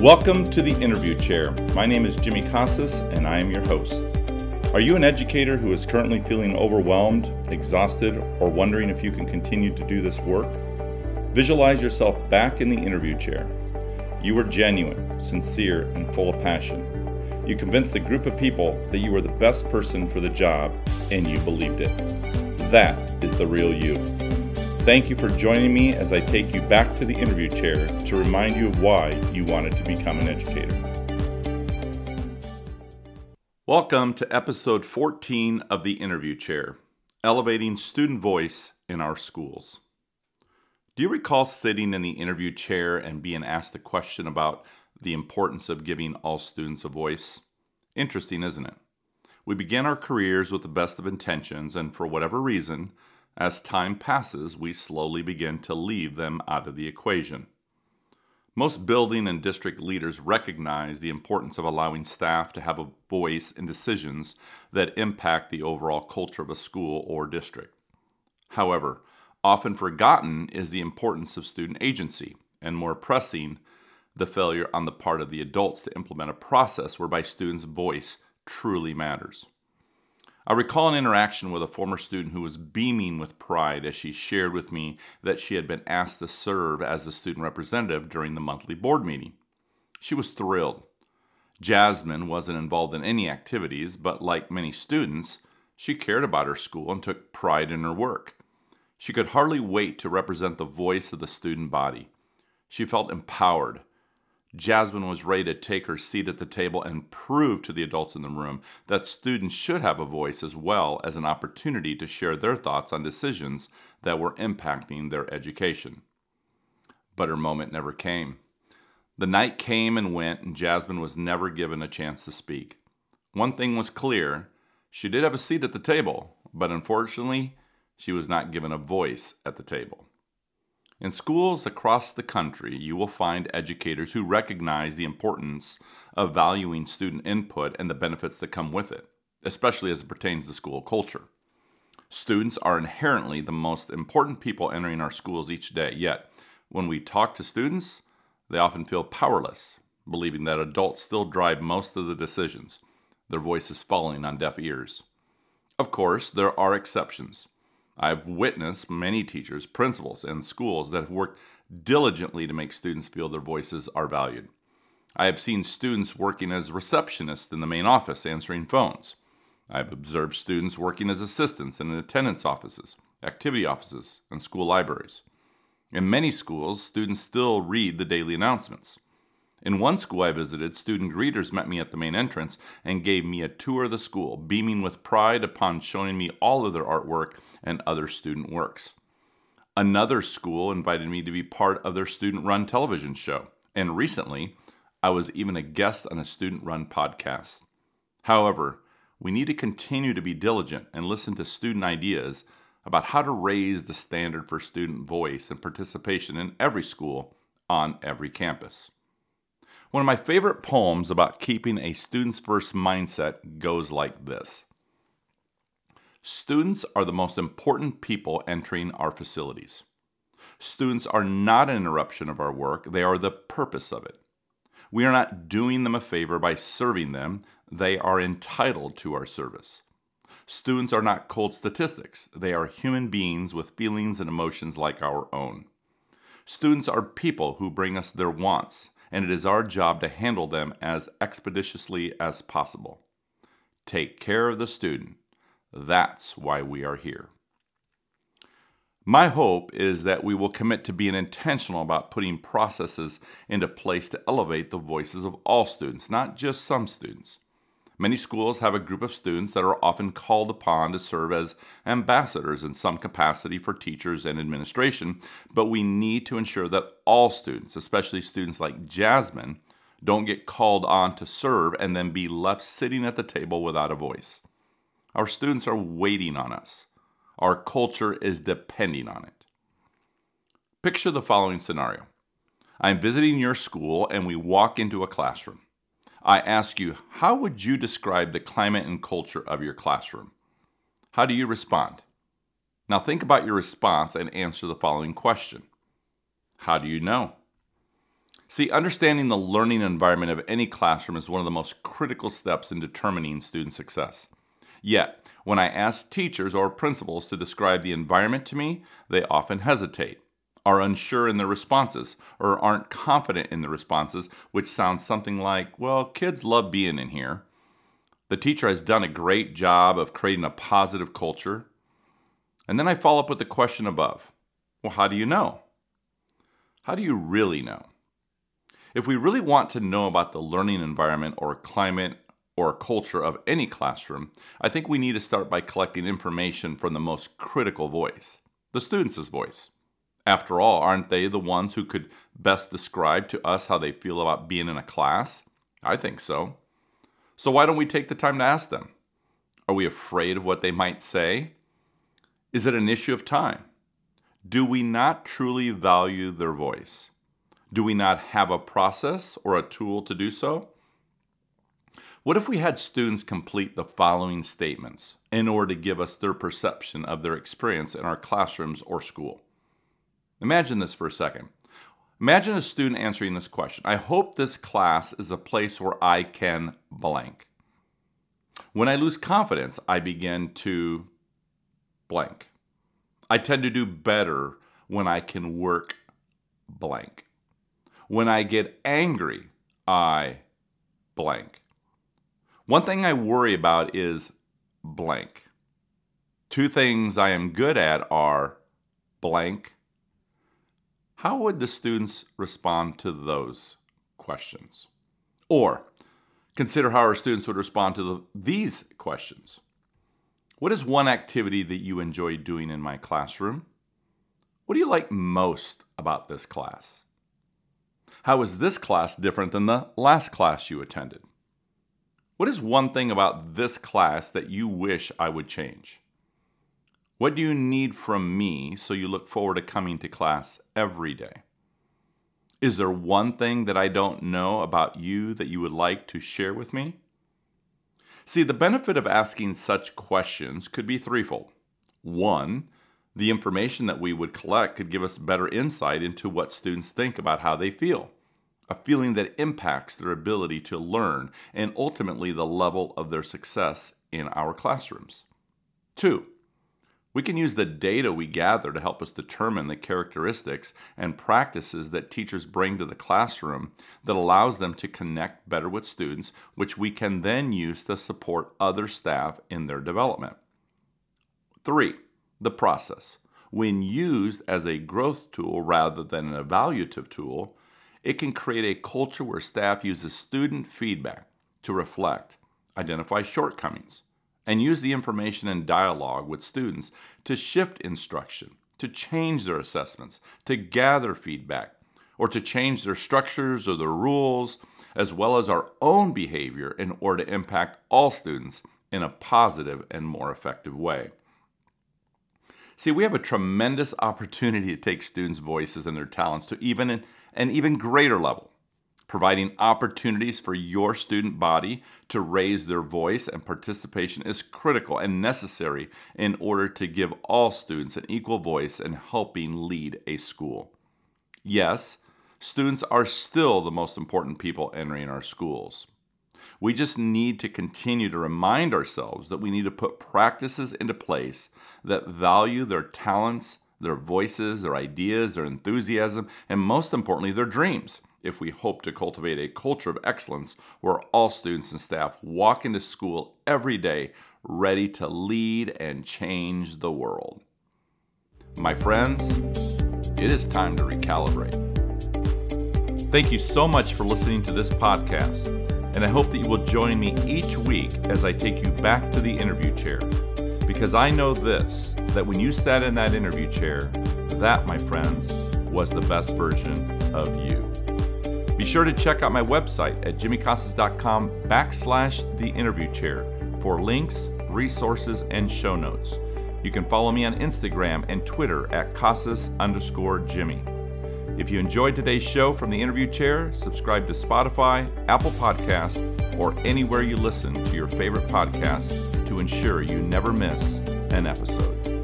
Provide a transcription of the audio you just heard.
Welcome to the interview chair. My name is Jimmy Casas and I am your host. Are you an educator who is currently feeling overwhelmed, exhausted, or wondering if you can continue to do this work? Visualize yourself back in the interview chair. You were genuine, sincere, and full of passion. You convinced the group of people that you were the best person for the job, and you believed it. That is the real you. Thank you for joining me as I take you back to the interview chair to remind you of why you wanted to become an educator. Welcome to episode 14 of the interview chair Elevating Student Voice in Our Schools. Do you recall sitting in the interview chair and being asked a question about the importance of giving all students a voice? Interesting, isn't it? We begin our careers with the best of intentions, and for whatever reason, as time passes, we slowly begin to leave them out of the equation. Most building and district leaders recognize the importance of allowing staff to have a voice in decisions that impact the overall culture of a school or district. However, often forgotten is the importance of student agency, and more pressing, the failure on the part of the adults to implement a process whereby students' voice truly matters. I recall an interaction with a former student who was beaming with pride as she shared with me that she had been asked to serve as the student representative during the monthly board meeting. She was thrilled. Jasmine wasn't involved in any activities, but like many students, she cared about her school and took pride in her work. She could hardly wait to represent the voice of the student body. She felt empowered, Jasmine was ready to take her seat at the table and prove to the adults in the room that students should have a voice as well as an opportunity to share their thoughts on decisions that were impacting their education. But her moment never came. The night came and went, and Jasmine was never given a chance to speak. One thing was clear she did have a seat at the table, but unfortunately, she was not given a voice at the table. In schools across the country, you will find educators who recognize the importance of valuing student input and the benefits that come with it, especially as it pertains to school culture. Students are inherently the most important people entering our schools each day, yet, when we talk to students, they often feel powerless, believing that adults still drive most of the decisions, their voices falling on deaf ears. Of course, there are exceptions. I've witnessed many teachers, principals, and schools that have worked diligently to make students feel their voices are valued. I have seen students working as receptionists in the main office answering phones. I've observed students working as assistants in attendance offices, activity offices, and school libraries. In many schools, students still read the daily announcements. In one school I visited, student greeters met me at the main entrance and gave me a tour of the school, beaming with pride upon showing me all of their artwork and other student works. Another school invited me to be part of their student run television show, and recently I was even a guest on a student run podcast. However, we need to continue to be diligent and listen to student ideas about how to raise the standard for student voice and participation in every school on every campus. One of my favorite poems about keeping a students first mindset goes like this Students are the most important people entering our facilities. Students are not an interruption of our work, they are the purpose of it. We are not doing them a favor by serving them, they are entitled to our service. Students are not cold statistics, they are human beings with feelings and emotions like our own. Students are people who bring us their wants, and it is our job to handle them as expeditiously as possible. Take care of the student. That's why we are here. My hope is that we will commit to being intentional about putting processes into place to elevate the voices of all students, not just some students. Many schools have a group of students that are often called upon to serve as ambassadors in some capacity for teachers and administration, but we need to ensure that all students, especially students like Jasmine, don't get called on to serve and then be left sitting at the table without a voice. Our students are waiting on us. Our culture is depending on it. Picture the following scenario I'm visiting your school and we walk into a classroom. I ask you, how would you describe the climate and culture of your classroom? How do you respond? Now think about your response and answer the following question How do you know? See, understanding the learning environment of any classroom is one of the most critical steps in determining student success. Yet, when I ask teachers or principals to describe the environment to me, they often hesitate, are unsure in their responses, or aren't confident in the responses, which sounds something like, well, kids love being in here. The teacher has done a great job of creating a positive culture. And then I follow up with the question above Well, how do you know? How do you really know? If we really want to know about the learning environment or climate or culture of any classroom, I think we need to start by collecting information from the most critical voice, the student's voice. After all, aren't they the ones who could best describe to us how they feel about being in a class? I think so. So why don't we take the time to ask them? Are we afraid of what they might say? Is it an issue of time? Do we not truly value their voice? Do we not have a process or a tool to do so? What if we had students complete the following statements in order to give us their perception of their experience in our classrooms or school? Imagine this for a second. Imagine a student answering this question I hope this class is a place where I can blank. When I lose confidence, I begin to blank. I tend to do better when I can work blank. When I get angry, I blank. One thing I worry about is blank. Two things I am good at are blank. How would the students respond to those questions? Or consider how our students would respond to the, these questions. What is one activity that you enjoy doing in my classroom? What do you like most about this class? How is this class different than the last class you attended? What is one thing about this class that you wish I would change? What do you need from me so you look forward to coming to class every day? Is there one thing that I don't know about you that you would like to share with me? See, the benefit of asking such questions could be threefold. One, the information that we would collect could give us better insight into what students think about how they feel a feeling that impacts their ability to learn and ultimately the level of their success in our classrooms. Two, we can use the data we gather to help us determine the characteristics and practices that teachers bring to the classroom that allows them to connect better with students, which we can then use to support other staff in their development. Three, the process. When used as a growth tool rather than an evaluative tool, it can create a culture where staff uses student feedback to reflect, identify shortcomings, and use the information and dialogue with students to shift instruction, to change their assessments, to gather feedback, or to change their structures or their rules, as well as our own behavior in order to impact all students in a positive and more effective way. See, we have a tremendous opportunity to take students' voices and their talents to even an even greater level, providing opportunities for your student body to raise their voice and participation is critical and necessary in order to give all students an equal voice in helping lead a school. Yes, students are still the most important people entering our schools. We just need to continue to remind ourselves that we need to put practices into place that value their talents, their voices, their ideas, their enthusiasm, and most importantly, their dreams if we hope to cultivate a culture of excellence where all students and staff walk into school every day ready to lead and change the world. My friends, it is time to recalibrate. Thank you so much for listening to this podcast, and I hope that you will join me each week as I take you back to the interview chair because I know this that when you sat in that interview chair, that, my friends, was the best version of you. Be sure to check out my website at jimmycasas.com backslash the interview chair for links, resources, and show notes. You can follow me on Instagram and Twitter at Casas underscore Jimmy. If you enjoyed today's show from the interview chair, subscribe to Spotify, Apple Podcasts, or anywhere you listen to your favorite podcast to ensure you never miss an episode.